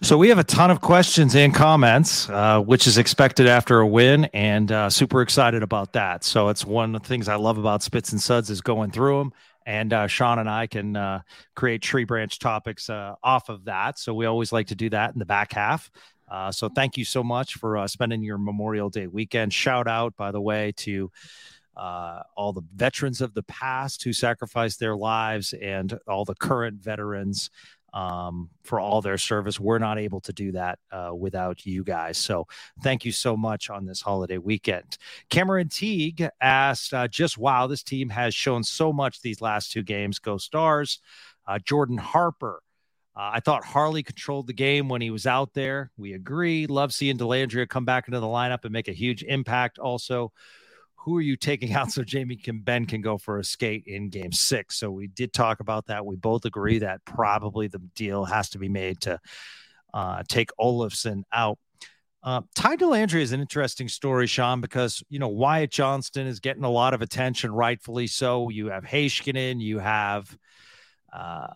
So we have a ton of questions and comments, uh, which is expected after a win, and uh, super excited about that. So it's one of the things I love about Spits and Suds is going through them, and uh, Sean and I can uh, create tree branch topics uh, off of that. So we always like to do that in the back half. Uh, so thank you so much for spending your Memorial Day weekend. Shout out, by the way, to all the veterans of the past who sacrificed their lives and all the current veterans um, for all their service. We're not able to do that uh, without you guys. So thank you so much on this holiday weekend. Cameron Teague asked, uh, just wow, this team has shown so much these last two games. Go Stars. Uh, Jordan Harper. Uh, I thought Harley controlled the game when he was out there. We agree. Love seeing Dellandrea come back into the lineup and make a huge impact. Also, who are you taking out so Jamie can Benn can go for a skate in game six? So we did talk about that. We both agree that probably the deal has to be made to uh, take Olofsson out. Uh, Ty Dellandrea is an interesting story, Sean, because you know Wyatt Johnston is getting a lot of attention, rightfully so. You have Heiskanen, you have uh,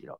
you know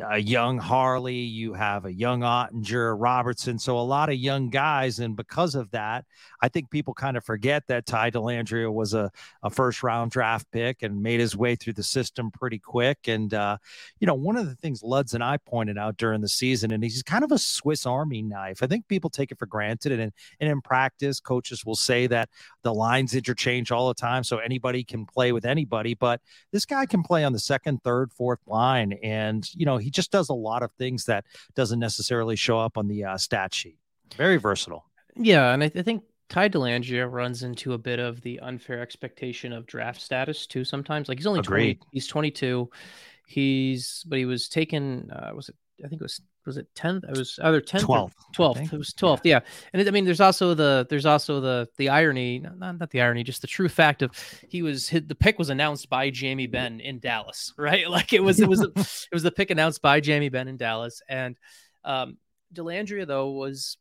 a young Harley, you have a young Oettinger, Robertson, so a lot of young guys. And because of that, I think people kind of forget that Ty Dellandrea was a, a first round draft pick and made his way through the system pretty quick. And, uh, you know, one of the things Luds and I pointed out during the season, and he's kind of a Swiss Army knife. I think people take it for granted. And, and in practice, coaches will say that the lines interchange all the time. So anybody can play with anybody. But this guy can play on the second, third, fourth line. And, you know, he just does a lot of things that doesn't necessarily show up on the uh, stat sheet. Very versatile. Yeah, and I, th- I think Ty Dellandrea runs into a bit of the unfair expectation of draft status too. Sometimes, like he's only Agreed. 20, he's 22. He's but he was taken. Uh, was it? I think it was was it 10th? It was either 10th 12th. 12th. It was 12th. Yeah. And it, I mean, there's also the, there's also the, the irony, not, not the irony, just the true fact of he was hit. The pick was announced by Jamie Benn in Dallas, right? Like it was, it was, it was the pick announced by Jamie Benn in Dallas. And, um, Dellandrea though was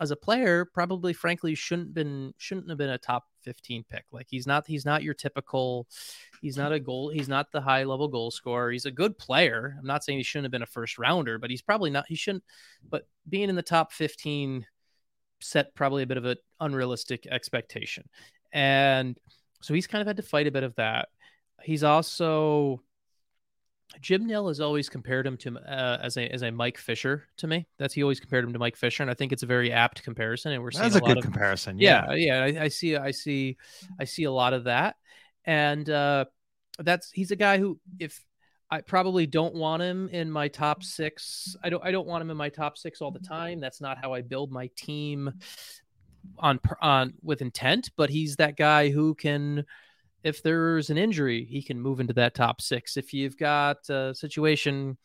as a player, probably frankly shouldn't been, shouldn't have been a top 15 pick. Like he's not, he's not your typical, He's not a goal. He's not the high level goal scorer. He's a good player. I'm not saying he shouldn't have been a first rounder, but he's probably not. He shouldn't. But being in the top 15 set probably a bit of an unrealistic expectation, and so he's kind of had to fight a bit of that. He's also Jim Nill has always compared him to uh, as a as a Mike Fisher to me. That's he always compared him to Mike Fisher, and I think it's a very apt comparison. And we're seeing that's a, a good of, comparison. Yeah, yeah, yeah I, I, see, I see, I see a lot of that and uh, that's he's a guy who if I probably don't want him in my top six. I don't I don't want him in my top six all the time. That's not how I build my team on on with intent. But he's that guy who can, if there's an injury, he can move into that top six. If you've got a situation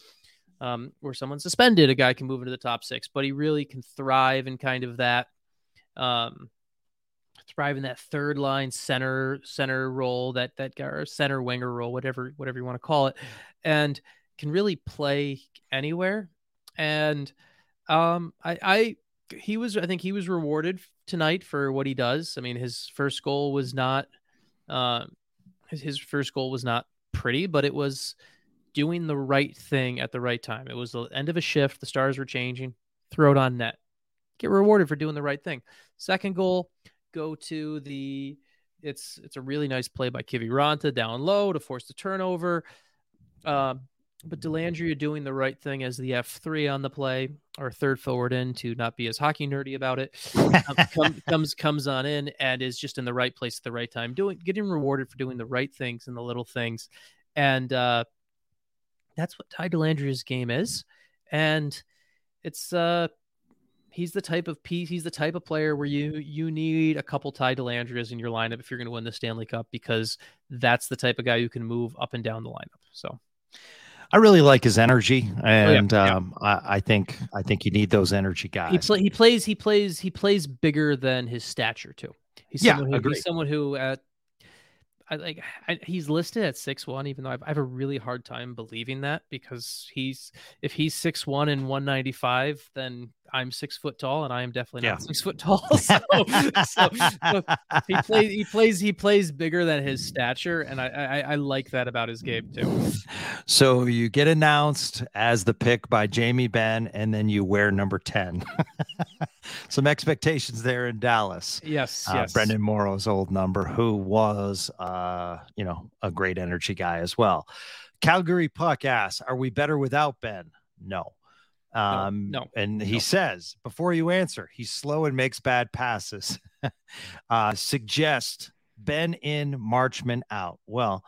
um, where someone's suspended, a guy can move into the top six. But he really can thrive in kind of that um, thrive in that third line center center role, that that guy or center winger role, whatever whatever you want to call it, and can really play anywhere. And um, I, I he was I think he was rewarded tonight for what he does. I mean, his first goal was not uh, his, first goal was not pretty, but it was doing the right thing at the right time. It was the end of a shift. The stars were changing. Throw it on net. Get rewarded for doing the right thing. Second goal, go to the it's it's a really nice play by Kiviranta down low to force the turnover. Uh, but Dellandrea doing the right thing as the F3 on the play or third forward in to not be as hockey nerdy about it um, come, comes comes on in and is just in the right place at the right time doing getting rewarded for doing the right things and the little things. And uh, that's what Ty Dellandrea's game is. And it's uh he's the type of piece he's the type of player where you you need a couple Ty Dellandreas in your lineup if you're going to win the Stanley Cup because that's the type of guy who can move up and down the lineup. So I really like his energy, and oh, yeah, um, I, I, think I think you need those energy guys. He, play, he plays he plays he plays bigger than his stature too. He's yeah, someone who, he's someone who at I like I, he's listed at six one, even though I've, I have a really hard time believing that because he's if he's six one and one ninety five, then I'm six foot tall, and I am definitely not yeah. six foot tall. So, so, so he plays he plays he plays bigger than his stature, and I, I I like that about his game too. So you get announced as the pick by Jamie Benn, and then you wear number ten. Some expectations there in Dallas. Yes, uh, yes. Brenden Morrow's old number, who was, uh, you know, a great energy guy as well. Calgary Puck asks, "Are we better without Benn?" No. Um, no, no, and he no. says before you answer, he's slow and makes bad passes. uh, suggest Benn in, Marchment out. Well,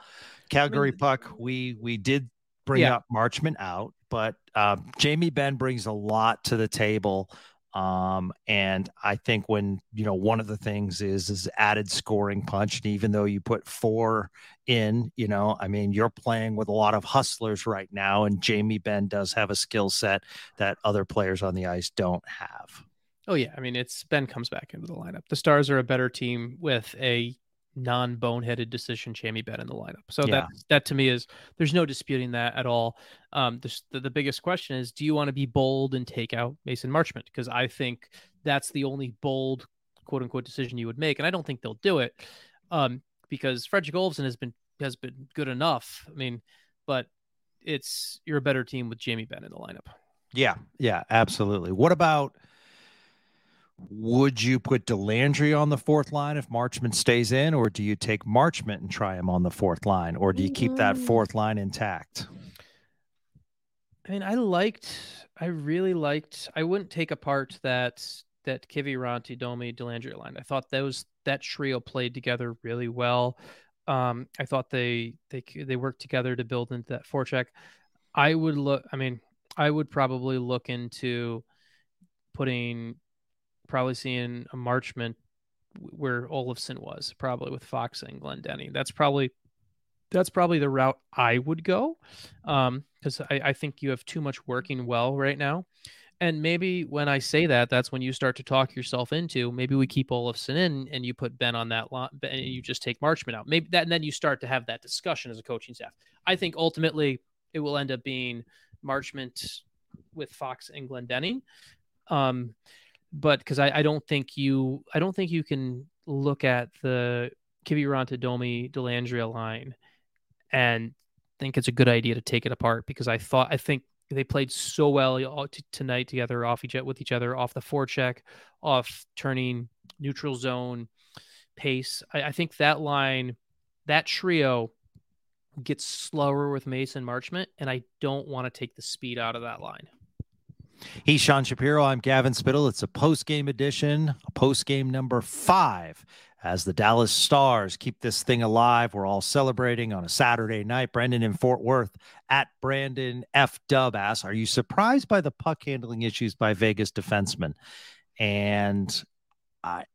Calgary I mean, Puck, we we did bring yeah. up Marchment out, but uh, Jamie Benn brings a lot to the table. Um, and I think when you know one of the things is is added scoring punch, and even though you put four in, you know, I mean, you're playing with a lot of hustlers right now, and Jamie Benn does have a skill set that other players on the ice don't have. Oh yeah, I mean, it's Benn comes back into the lineup. The Stars are a better team with a non-boneheaded decision Jamie Benn in the lineup. So yeah. that that to me is there's no disputing that at all. Um, the, the biggest question is, do you want to be bold and take out Mason Marchment? Because I think that's the only bold quote unquote decision you would make, and I don't think they'll do it um, because Fredrik Olofsson has been has been good enough. I mean, but it's you're a better team with Jamie Benn in the lineup. Yeah, yeah, absolutely. What about? Would you put Dellandrea on the fourth line if Marchment stays in, or do you take Marchment and try him on the fourth line, or do you keep that mm. fourth line intact? I mean, I liked, I really liked. I wouldn't take apart that that Kiviranta, Domi, Dellandrea line. I thought those that trio played together really well. Um, I thought they they they worked together to build into that forecheck. I would look. I mean, I would probably look into putting probably seeing a Marchment where Olofsson was, probably with Fox and Glendening. That's probably that's probably the route I would go, because um, I, I think you have too much working well right now. And maybe when I say that, that's when you start to talk yourself into maybe we keep Olofsson in and you put Benn on that lot and you just take Marchment out. Maybe that and then you start to have that discussion as a coaching staff. I think ultimately it will end up being Marchment with Fox and Glendening. Um, but because I, I don't think you I don't think you can look at the Kiviranta Domi Dellandrea line and think it's a good idea to take it apart because I thought I think they played so well tonight together off each with each other off the forecheck, off turning neutral zone pace. I, I think that line, that trio gets slower with Mason Marchment, and I don't want to take the speed out of that line. He's Sean Shapiro. I'm Gavin Spittle. It's a post game edition, a post game number five. As the Dallas Stars keep this thing alive, we're all celebrating on a Saturday night. Brendan in Fort Worth at Brandon F. Dub asks, Are you surprised by the puck handling issues by Vegas defensemen? And I,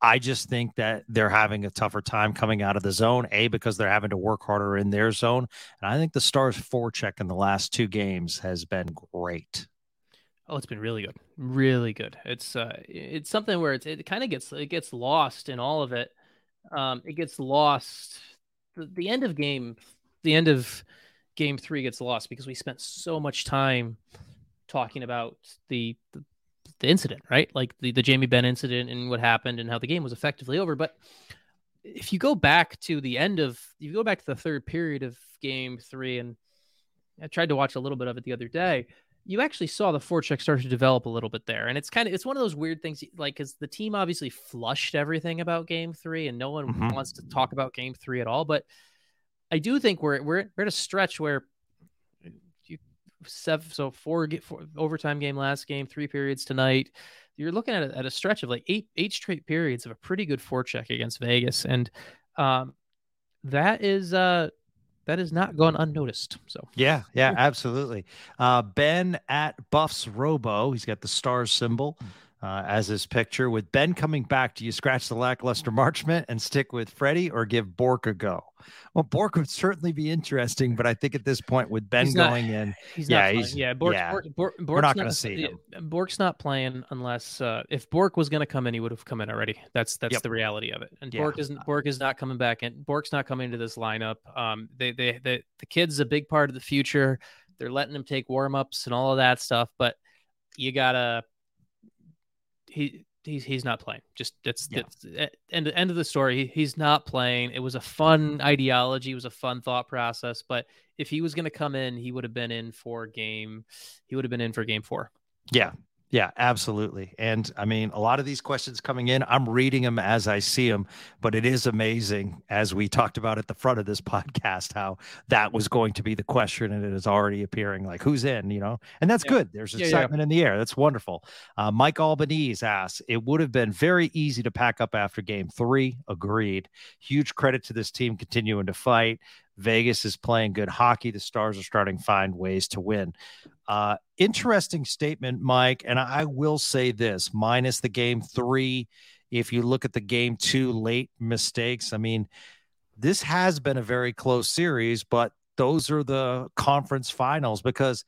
I just think that they're having a tougher time coming out of the zone, A, because they're having to work harder in their zone. And I think the Stars' forecheck in the last two games has been great. Oh, it's been really good, really good. It's uh, it's something where it's it kind of gets it gets lost in all of it. Um, it gets lost. The, the end of game, the end of game three gets lost because we spent so much time talking about the, the the incident, right? Like the, the Jamie Benn incident and what happened and how the game was effectively over. But if you go back to the end of, if you go back to the third period of game three, and I tried to watch a little bit of it the other day, you actually saw the forecheck start to develop a little bit there. And it's kind of it's one of those weird things like because the team obviously flushed everything about game three and no one mm-hmm. wants to talk about game three at all. But I do think we're we're we're at a stretch where you seven, so four, get four overtime game last game, three periods tonight. You're looking at a, at a stretch of like eight eight straight periods of a pretty good forecheck against Vegas, and um, that is uh that is not gone unnoticed. So yeah, yeah, absolutely. Uh, ben at Buffs Robo, he's got the star symbol uh, as his picture. With Benn coming back, do you scratch the lackluster Marchment and stick with Freddie or give Bourque a go? Well, Bourque would certainly be interesting, but I think at this point with Benn not, going in, he's yeah, not he's, yeah, Bourque, yeah. Bourque, Bourque, we're not going to see him. Bourque's not playing unless uh, if Bourque was going to come in, he would have come in already. That's that's Yep. the reality of it. And Yeah. Bourque is Bourque is not coming back in. Bourque's not coming into this lineup. Um, they they they the kid's a big part of the future. They're letting him take warm ups and all of that stuff, but you gotta he he's he's not playing. Just that's Yeah. that's eh, end end of the story. He, he's not playing. It was a fun ideology. It was a fun thought process. But if he was going to come in, he would have been in for game. He would have been in for game four. Yeah. Yeah, absolutely. And I mean, a lot of these questions coming in, I'm reading them as I see them, but it is amazing, as we talked about at the front of this podcast, how that was going to be the question and it is already appearing like who's in, you know? And that's Yeah. good. There's Yeah, yeah. excitement in the air. That's wonderful. Uh, Mike Albanese asks, it would have been very easy to pack up after game three. Agreed. Huge credit to this team continuing to fight. Vegas is playing good hockey. The Stars are starting to find ways to win. Uh, interesting statement, Mike. And I will say this minus the game three, if you look at the game two late mistakes, I mean, this has been a very close series, but those are the conference finals because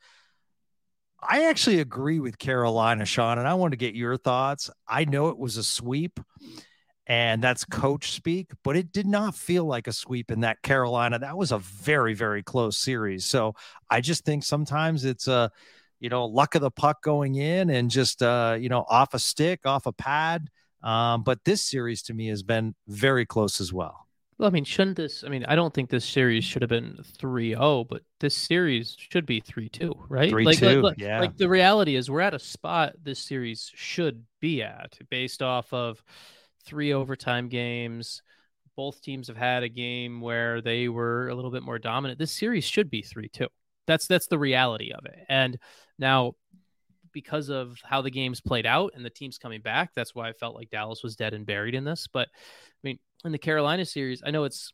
I actually agree with Carolina, Sean, and I want to get your thoughts. I know it was a sweep and that's coach speak, but it did not feel like a sweep in that Carolina. That was a very, very close series. So I just think sometimes it's a, you know, luck of the puck going in and just, uh, you know, off a stick, off a pad. Um, but this series to me has been very close as well. Well, I mean, shouldn't this? I mean, I don't think this series should have been 3-0, but this series should be 3-2, right? like, 3-2, like, yeah. Like the reality is, we're at a spot this series should be at, based off of three overtime games. Both teams have had a game where they were a little bit more dominant. This series should be 3-2. That's that's the reality of it. And now because of how the games played out and the teams coming back, that's why I felt like Dallas was dead and buried in this. But I mean, in the Carolina series, I know it's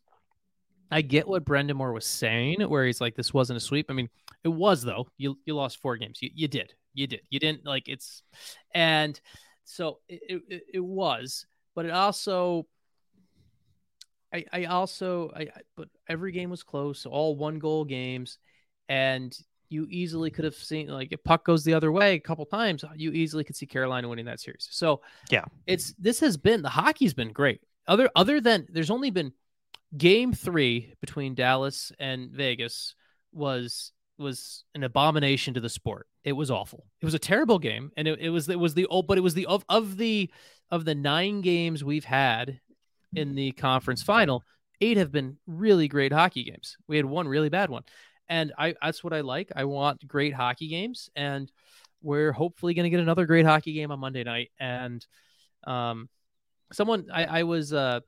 I get what Brind'Amour was saying, where he's like, this wasn't a sweep. I mean, it was though. You you lost four games. You you did. You did. You didn't like it's and so it, it, it was, but it also I I also I I- but every game was close, all one goal games, and you easily could have seen like if puck goes the other way a couple times, you easily could see Carolina winning that series. So Yeah. it's this has been the hockey's been great. Other other than there's only been game three between Dallas and Vegas was was an abomination to the sport. It was awful. It was a terrible game, and it, it was it was the old, but it was the of of the of the nine games we've had in the conference final, eight have been really great hockey games. We had one really bad one, and I that's what I like. I want great hockey games, and we're hopefully going to get another great hockey game on Monday night. And um, someone I, I was uh,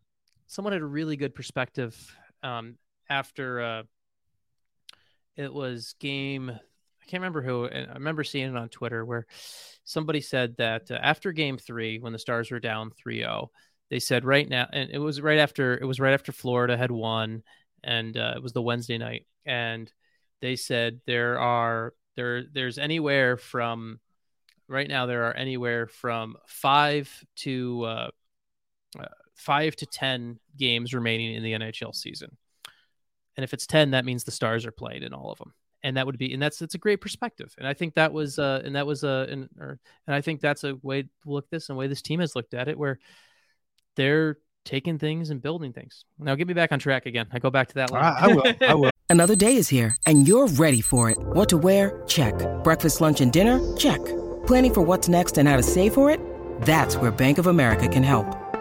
someone had a really good perspective um, after uh, it was game. I can't remember who. I remember seeing it on Twitter where somebody said that uh, after game three, when the Stars were down 3-0, they said right now, and it was right after it was right after Florida had won, and uh, it was the Wednesday night, and they said there are there there's anywhere from right now there are anywhere from five to uh, uh, five to ten games remaining in the NHL season, and if it's ten, that means the Stars are playing in all of them, and that would be and that's that's a great perspective, and I think that was uh and that was a and or, and I think that's a way to look this and the way this team has looked at it where they're taking things and building things. Now get me back on track again. I go back to that line. I, I will. I will. Another day is here, and you're ready for it. What to wear? Check. Breakfast, lunch, and dinner? Check. Planning for what's next and how to save for it? That's where Bank of America can help.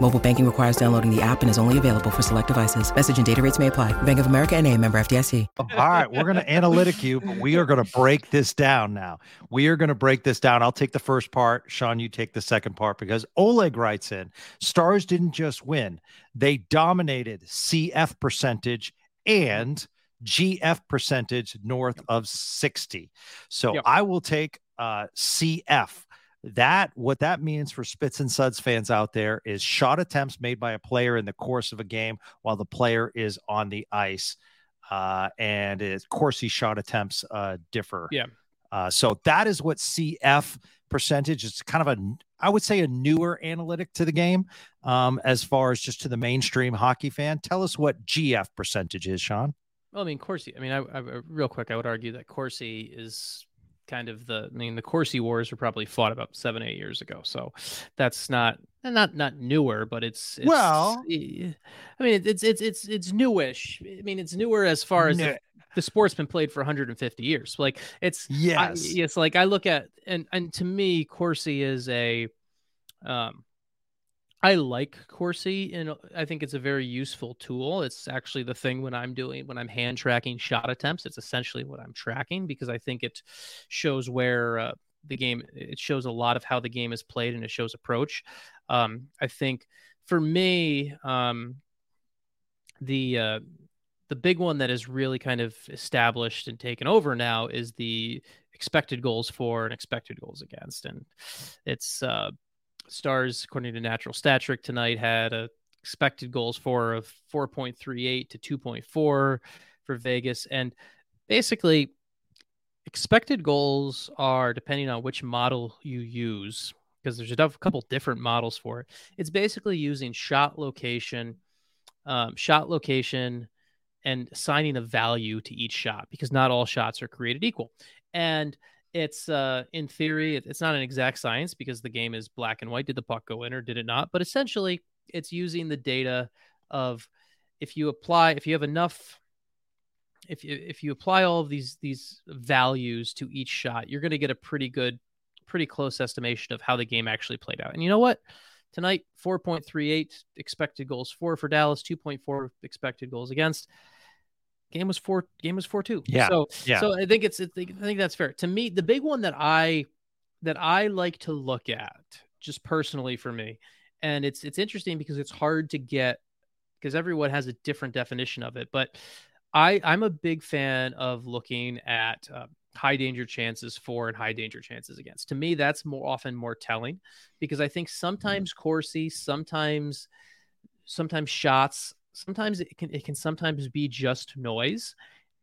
Mobile banking requires downloading the app and is only available for select devices. Message and data rates may apply. Bank of America and a member FDIC. All right, we're going to analytic you, but we are going to break this down now. We are going to break this down. I'll take the first part. Sean, you take the second part because Oleg writes in Stars didn't just win, they dominated CF percentage and GF percentage north of 60. So Yep. I will take uh, CF. That what that means for Spits and Suds fans out there is shot attempts made by a player in the course of a game while the player is on the ice. Uh, and of course, shot attempts uh, differ. Yeah. Uh, so that is what CF percentage is kind of a, I would say, a newer analytic to the game um, as far as just to the mainstream hockey fan. Tell us what GF percentage is, Sean. Well, I mean, Corsi. I mean, I, I real quick, I would argue that Corsi is kind of the. I mean, the Corsi wars were probably fought about seven, eight years ago. So that's not not not newer, but it's, it's Well- I mean, it's it's it's it's newish. I mean, it's newer as far as No. the, the sport's been played for 150 years. Like it's I, Yes. yes, like I look at and and to me, Corsi is a um I like Corsi and I think it's a very useful tool. It's actually the thing when I'm doing when I'm hand tracking shot attempts. It's essentially what I'm tracking because I think it shows where uh, the game it shows a lot of how the game is played and it shows approach. Um, I think for me, um, the uh, the big one that is really kind of established and taken over now is the expected goals for and expected goals against, and it's uh, Stars according to Natural Stat Trick tonight had a expected goals for of 4.38 to 2.4 for Vegas, and basically expected goals are depending on which model you use because there's a couple different models for it. It's basically using shot location, um, shot location, and assigning a value to each shot because not all shots are created equal. And it's uh, in theory, it's not an exact science because the game is black and white. Did the puck go in or did it not? But essentially, it's using the data of if you apply, if you have enough if you if you apply all of these these values to each shot, you're going to get a pretty good, pretty close estimation of how the game actually played out. And you know what? Tonight, 4.38 expected goals for for Dallas, 2.4 expected goals against. Game was four. Game was four two. Yeah, So yeah. So I think it's. I think I think that's fair. To me, the big one that I that I like to look at, just personally for me, and it's it's interesting because it's hard to get because everyone has a different definition of it, but I I'm a big fan of looking at uh, high danger chances for and high danger chances against. To me, that's more often more telling because I think sometimes Corsi, sometimes sometimes shots, sometimes it can it can sometimes be just noise.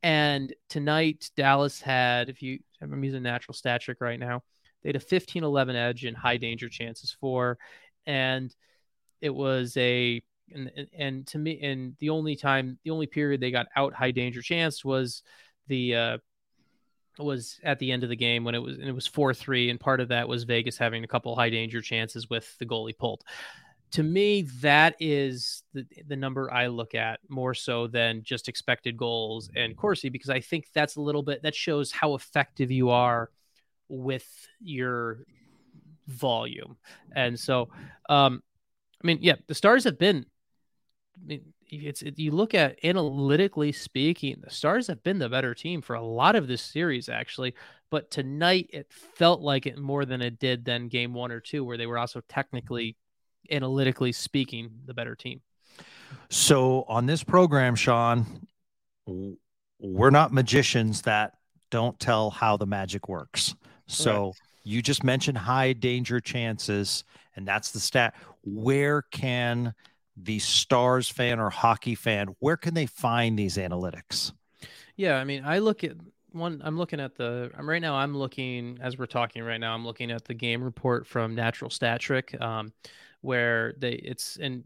And tonight, Dallas had, if you I'm using natural stat trick right now, they had a 15-11 edge in high danger chances for, and it was a and, and- to me and the only time the only period they got out high danger chance was the uh was at the end of the game when it was and it was 4-3 and part of that was Vegas having a couple high danger chances with the goalie pulled. To me that is the the number I look at more so than just expected goals and Corsi because I think that's a little bit that shows how effective you are with your volume. And so um I mean, yeah, the Stars have been. I mean, it's it, you look at analytically speaking, the Stars have been the better team for a lot of this series, actually. But tonight, it felt like it more than it did than Game One or Two, where they were also technically, analytically speaking, the better team. So on this program, Sean, we're not magicians that don't tell how the magic works. So you just mentioned high danger chances, and that's the stat. Where can the Stars fan or hockey fan, where can they find these analytics? Yeah, I mean, I look at one. I'm looking at the. I'm right now. I'm looking as we're talking right now. I'm looking at the game report from Natural Stat Trick, um, where they it's and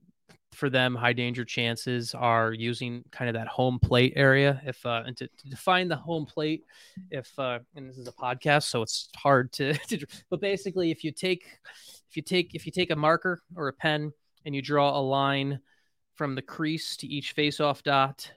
for them high danger chances are using kind of that home plate area. If uh, and to, to define the home plate, if uh, and this is a podcast, so it's hard to, to. But basically, if you take if you take if you take a marker or a pen and you draw a line from the crease to each face-off dot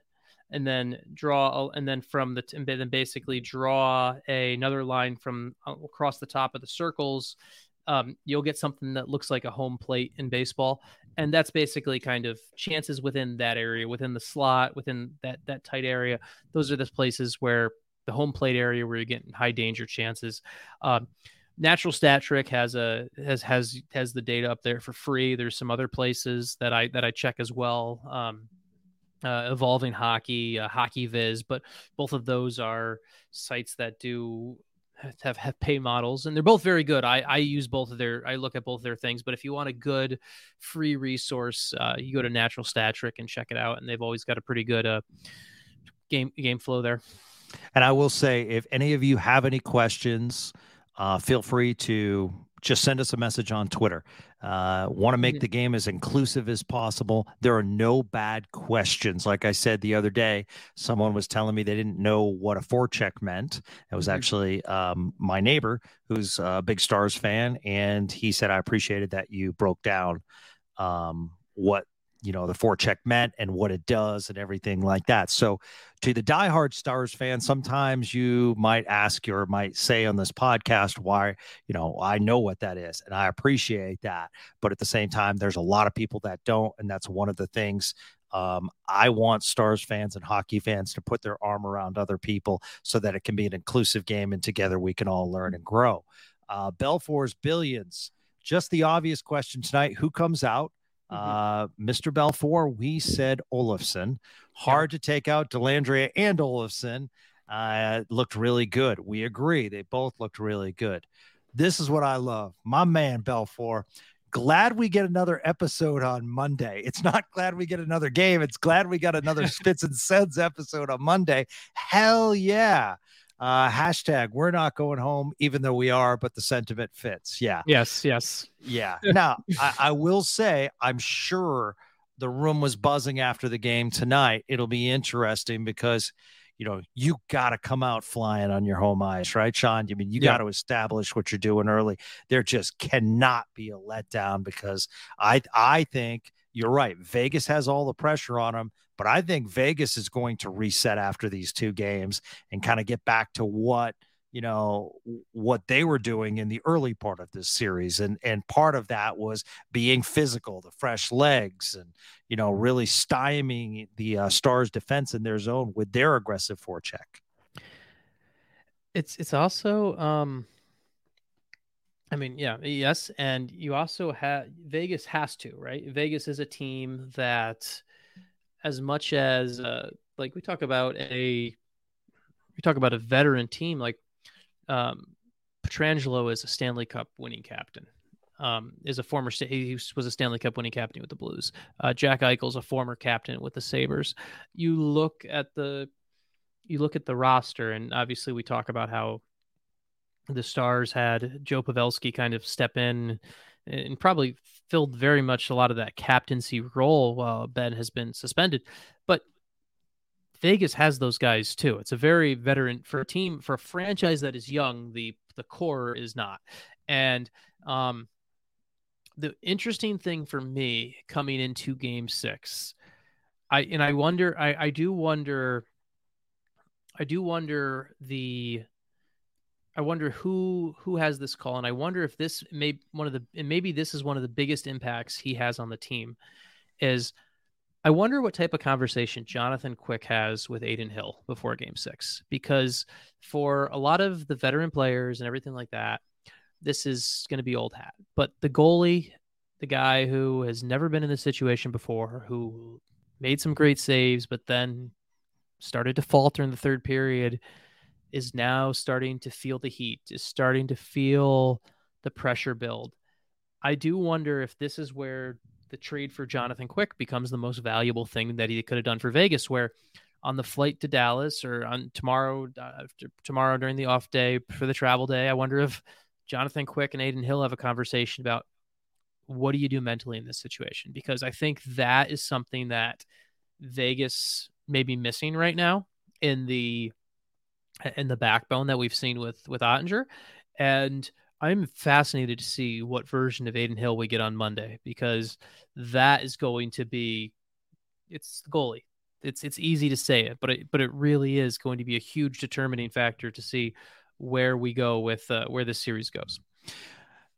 and then draw and then from the and then basically draw a, another line from uh, across the top of the circles um, you'll get something that looks like a home plate in baseball and that's basically kind of chances within that area, within the slot, within that that tight area. Those are the places where the home plate area where you're getting high danger chances. Um, Natural Stat Trick has a has has has the data up there for free. There's some other places that I that I check as well. Um, uh, evolving hockey, uh, hockey viz, but both of those are sites that do have, have pay models and they're both very good. I, I use both of their, I look at both of their things, but if you want a good free resource, uh, you go to natural stat trick and check it out. And they've always got a pretty good, uh, game, game flow there. And I will say, if any of you have any questions, uh, feel free to just send us a message on Twitter. Uh, Want to make mm-hmm. the game as inclusive as possible. There are no bad questions. Like I said the other day, someone was telling me they didn't know what a forecheck meant. It was mm-hmm. actually um, my neighbor who's a big Stars fan, and he said, "I appreciated that you broke down um, what you know the forecheck meant and what it does and everything like that. So, to the diehard Stars fan, sometimes you might ask or might say on this podcast why you know I know what that is and I appreciate that, but at the same time, there's a lot of people that don't, and that's one of the things um, I want Stars fans and hockey fans to put their arm around other people so that it can be an inclusive game and together we can all learn and grow. Uh, Belfour's billions. Just the obvious question tonight: Who comes out? Mm-hmm. Uh, Mr. Belfour, we said Olofsson. Hard yeah. to take out Dellandrea and Olofsson. Uh, looked really good. We agree. They both looked really good. This is what I love. My man, Belfour. Glad we get another episode on Monday. It's not glad we get another game. It's glad we got another Spits and Suds episode on Monday. Hell yeah. Uh, hashtag we're not going home, even though we are, but the sentiment fits. Yeah. Yes. Yes. Yeah. now, I, I will say, I'm sure the room was buzzing after the game tonight. It'll be interesting because, you know, you got to come out flying on your home ice, right, Sean? I mean, you yeah. got to establish what you're doing early. There just cannot be a letdown because I, I think you're right. Vegas has all the pressure on them, but I think Vegas is going to reset after these two games and kind of get back to what you know what they were doing in the early part of this series and and part of that was being physical the fresh legs and you know really stymieing the uh, stars defense in their zone with their aggressive forecheck it's it's also um I mean, yeah, yes, and you also have Vegas has to, right? Vegas is a team that, as much as uh, like we talk about a, we talk about a veteran team like um, Pietrangelo is a Stanley Cup winning captain. Um, is a former he was a Stanley Cup winning captain with the Blues. Uh, Jack Eichel's a former captain with the Sabres. You look at the you look at the roster, and obviously we talk about how the Stars had Joe Pavelski kind of step in and probably filled very much a lot of that captaincy role while Benn has been suspended. But Vegas has those guys too. It's a very veteran for a team for a franchise that is young. The the core is not, and um, the interesting thing for me coming into Game Six, I and I wonder, I I do wonder, I do wonder the I wonder who who has this call, and I wonder if this may one of the and maybe this is one of the biggest impacts he has on the team. Is I wonder what type of conversation Jonathan Quick has with Adin Hill before Game Six, because for a lot of the veteran players and everything like that, this is going to be old hat. But the goalie, the guy who has never been in this situation before, who made some great saves, but then started to falter in the third period is now starting to feel the heat, is starting to feel the pressure build. I do wonder if this is where the trade for Jonathan Quick becomes the most valuable thing that he could have done for Vegas, where on the flight to Dallas or on tomorrow, uh, tomorrow during the off day for the travel day, I wonder if Jonathan Quick and Adin Hill have a conversation about what do you do mentally in this situation? Because I think that is something that Vegas may be missing right now in the and the backbone that we've seen with with Oettinger. And I'm fascinated to see what version of Adin Hill we get on Monday because that is going to be it's goalie. It's it's easy to say it, but it but it really is going to be a huge determining factor to see where we go with uh, where this series goes.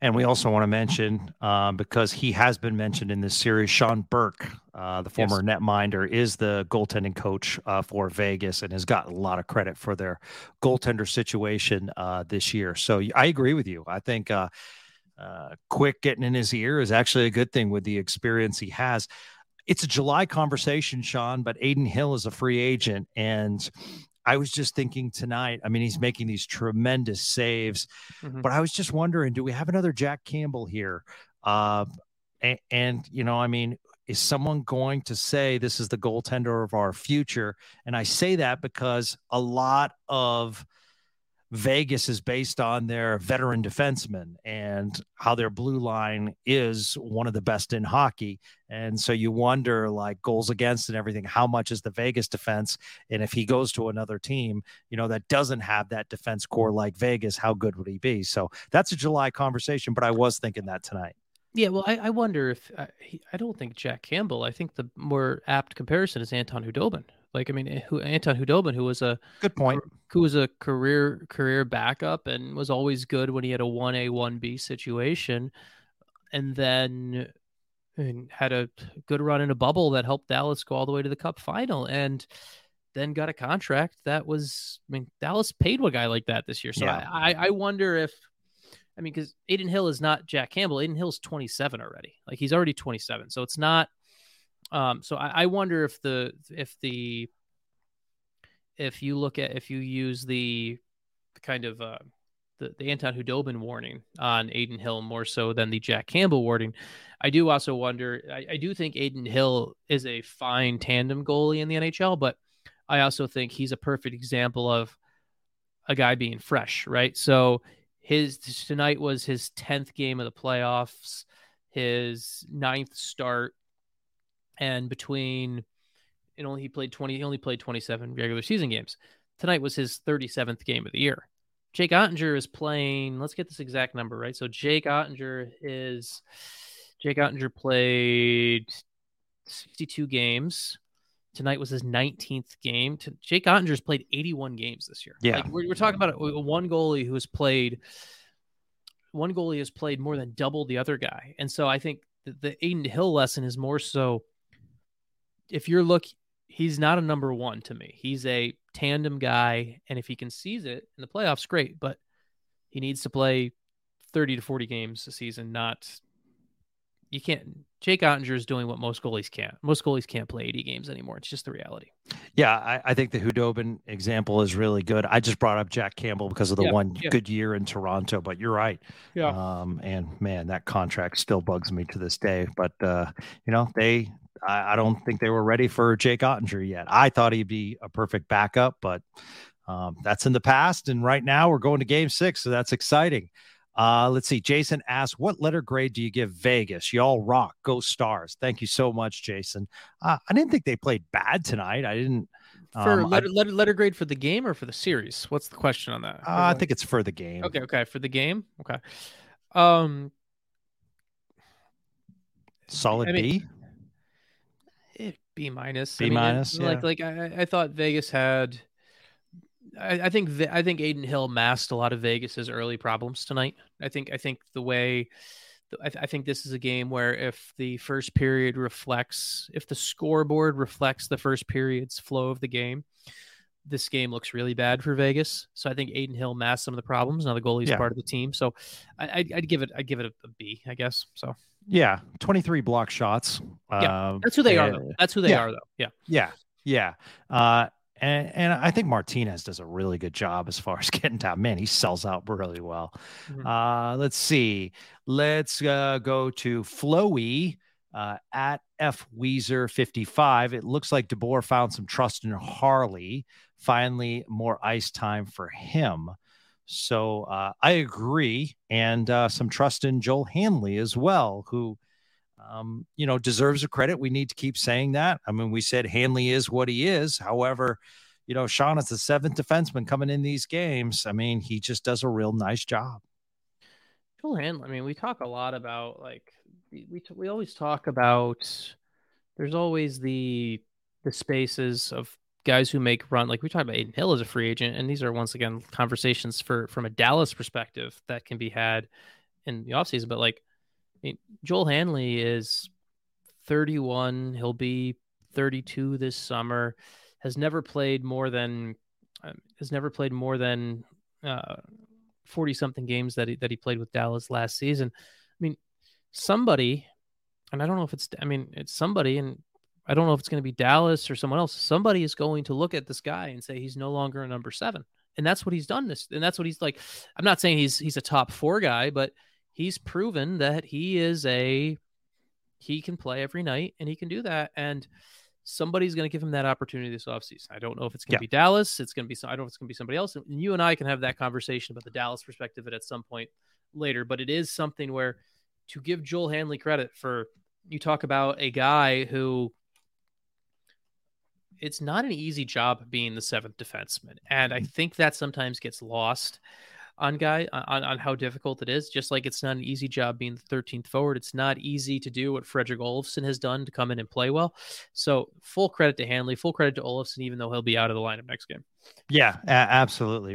And we also want to mention, um, because he has been mentioned in this series, Sean Burke, uh, the former yes. netminder, is the goaltending coach uh, for Vegas and has gotten a lot of credit for their goaltender situation uh, this year. So I agree with you. I think uh, uh, Quick getting in his ear is actually a good thing with the experience he has. It's a July conversation, Sean, but Adin Hill is a free agent. And I was just thinking tonight, I mean, he's making these tremendous saves, mm-hmm. but I was just wondering, do we have another Jack Campbell here? Uh, and, and, you know, I mean, is someone going to say this is the goaltender of our future? And I say that because a lot of Vegas is based on their veteran defensemen and how their blue line is one of the best in hockey. And so you wonder, like goals against and everything, how much is the Vegas defense? And if he goes to another team, you know, that doesn't have that defense core like Vegas, how good would he be? So that's a July conversation, but I was thinking that tonight. Yeah, well, I, I wonder if I, he, I don't think Jack Campbell. I think the more apt comparison is Anton Khudobin. Like, I mean, eh, who, Anton Khudobin, who was a good point, who was a career career backup and was always good when he had a one A one B situation, and then and had a good run in a bubble that helped Dallas go all the way to the Cup final, and then got a contract that was. I mean, Dallas paid a guy like that this year, so yeah. I I wonder if. I mean, because Adin Hill is not Jack Campbell. Adin Hill's 27 already. Like he's already 27. So it's not um, so I, I wonder if the if the if you look at if you use the kind of uh, the, the Anton Khudobin warning on Adin Hill more so than the Jack Campbell warning. I do also wonder. I, I, do think Adin Hill is a fine tandem goalie in the NHL, but I also think he's a perfect example of a guy being fresh, right? So his tonight was his tenth game of the playoffs, his ninth start and between and only he played 20 he only played 27 regular season games. Tonight was his 37th game of the year. Jake oettinger is playing let's get this exact number right? So jake oettinger is jake oettinger played 62 games. Tonight was his 19th game. Jake oettinger's played 81 games this year. Yeah. Like we're, we're talking about one goalie who has played one goalie has played more than double the other guy. And so i think the, the Adin Hill lesson is more so if you're look, he's not a number one to me. He's a tandem guy, and if he can seize it in the playoffs, great. But he needs to play 30 to 40 games a season. Not you can't. Jake Oettinger is doing what most goalies can't. Most goalies can't play 80 games anymore. It's just the reality. Yeah, I, I think the Khudobin example is really good. I just brought up Jack Campbell because of the yeah, one yeah. good year in Toronto, but you're right. Yeah. Um, and man, that contract still bugs me to this day. But uh, you know, they I, I, don't think they were ready for Jake Oettinger yet. I thought he'd be a perfect backup, but um, that's in the past. And right now we're going to game six. So that's exciting. Uh, let's see. Jason asks, what letter grade do you give Vegas? Y'all rock. Go stars. Thank you so much, Jason. Uh, I didn't think they played bad tonight. I didn't. For um, letter, I, letter, letter grade for the game or for the series? What's the question on that? Uh, I think it's for the game. Okay. Okay. For the game. Okay. Um, solid I mean, B. B minus. B minus. Yeah. Like like I, I thought Vegas had. I, I think I think Adin Hill masked a lot of Vegas's early problems tonight. I think I think the way. I, I think this is a game where if the first period reflects, if the scoreboard reflects the first period's flow of the game, this game looks really bad for Vegas. So I think Adin Hill masked some of the problems. Now the goalie's yeah. part of the team, so I, would give it I'd give it a, a B, I guess. So yeah, 23 block shots. Yeah, uh, that's who they and, are. Though. That's who they yeah, are, though. Yeah, yeah, yeah. Uh, and and I think Martinez does a really good job as far as getting down. Man, he sells out really well. Mm-hmm. Uh, let's see. Let's uh, go to Flowy uh, at F Weezer 55. It looks like DeBoer found some trust in Harley. Finally, more ice time for him. So uh, I agree, and uh, some trust in Joel Hanley as well, who, um, you know, deserves a credit. We need to keep saying that. I mean, we said Hanley is what he is. However, you know, Sean is the seventh defenseman coming in these games. I mean, he just does a real nice job. Joel Hanley. I mean, we talk a lot about like we we always talk about. There's always the the spaces of guys who make run like we talked about Adin Hill as a free agent, and these are once again conversations for from a Dallas perspective that can be had. in the offseason, but like I mean, Joel Hanley is 31. He'll be 32 this summer. Has never played more than um, has never played more than 40 uh, something games that he, that he played with Dallas last season. I mean, somebody, and I don't know if it's I mean it's somebody, and I don't know if it's going to be Dallas or someone else. Somebody is going to look at this guy and say he's no longer a number seven, and that's what he's done. This and that's what he's like. I'm not saying he's he's a top four guy, but he's proven that he is a he can play every night and he can do that. And somebody's going to give him that opportunity this offseason. I don't know if it's going to yeah. be Dallas. It's going to be, I don't know if it's going to be somebody else. And you and I can have that conversation about the Dallas perspective at some point later. But it is something where to give Joel Hanley credit for, you talk about a guy who it's not an easy job being the seventh defenseman. And I mm. think that sometimes gets lost on guy on, on how difficult it is. Just like it's not an easy job being the 13th forward. It's not easy to do what Fredrik Olofsson has done to come in and play well. So full credit to Hanley, full credit to Olofsson, even though he'll be out of the lineup next game. Yeah, absolutely.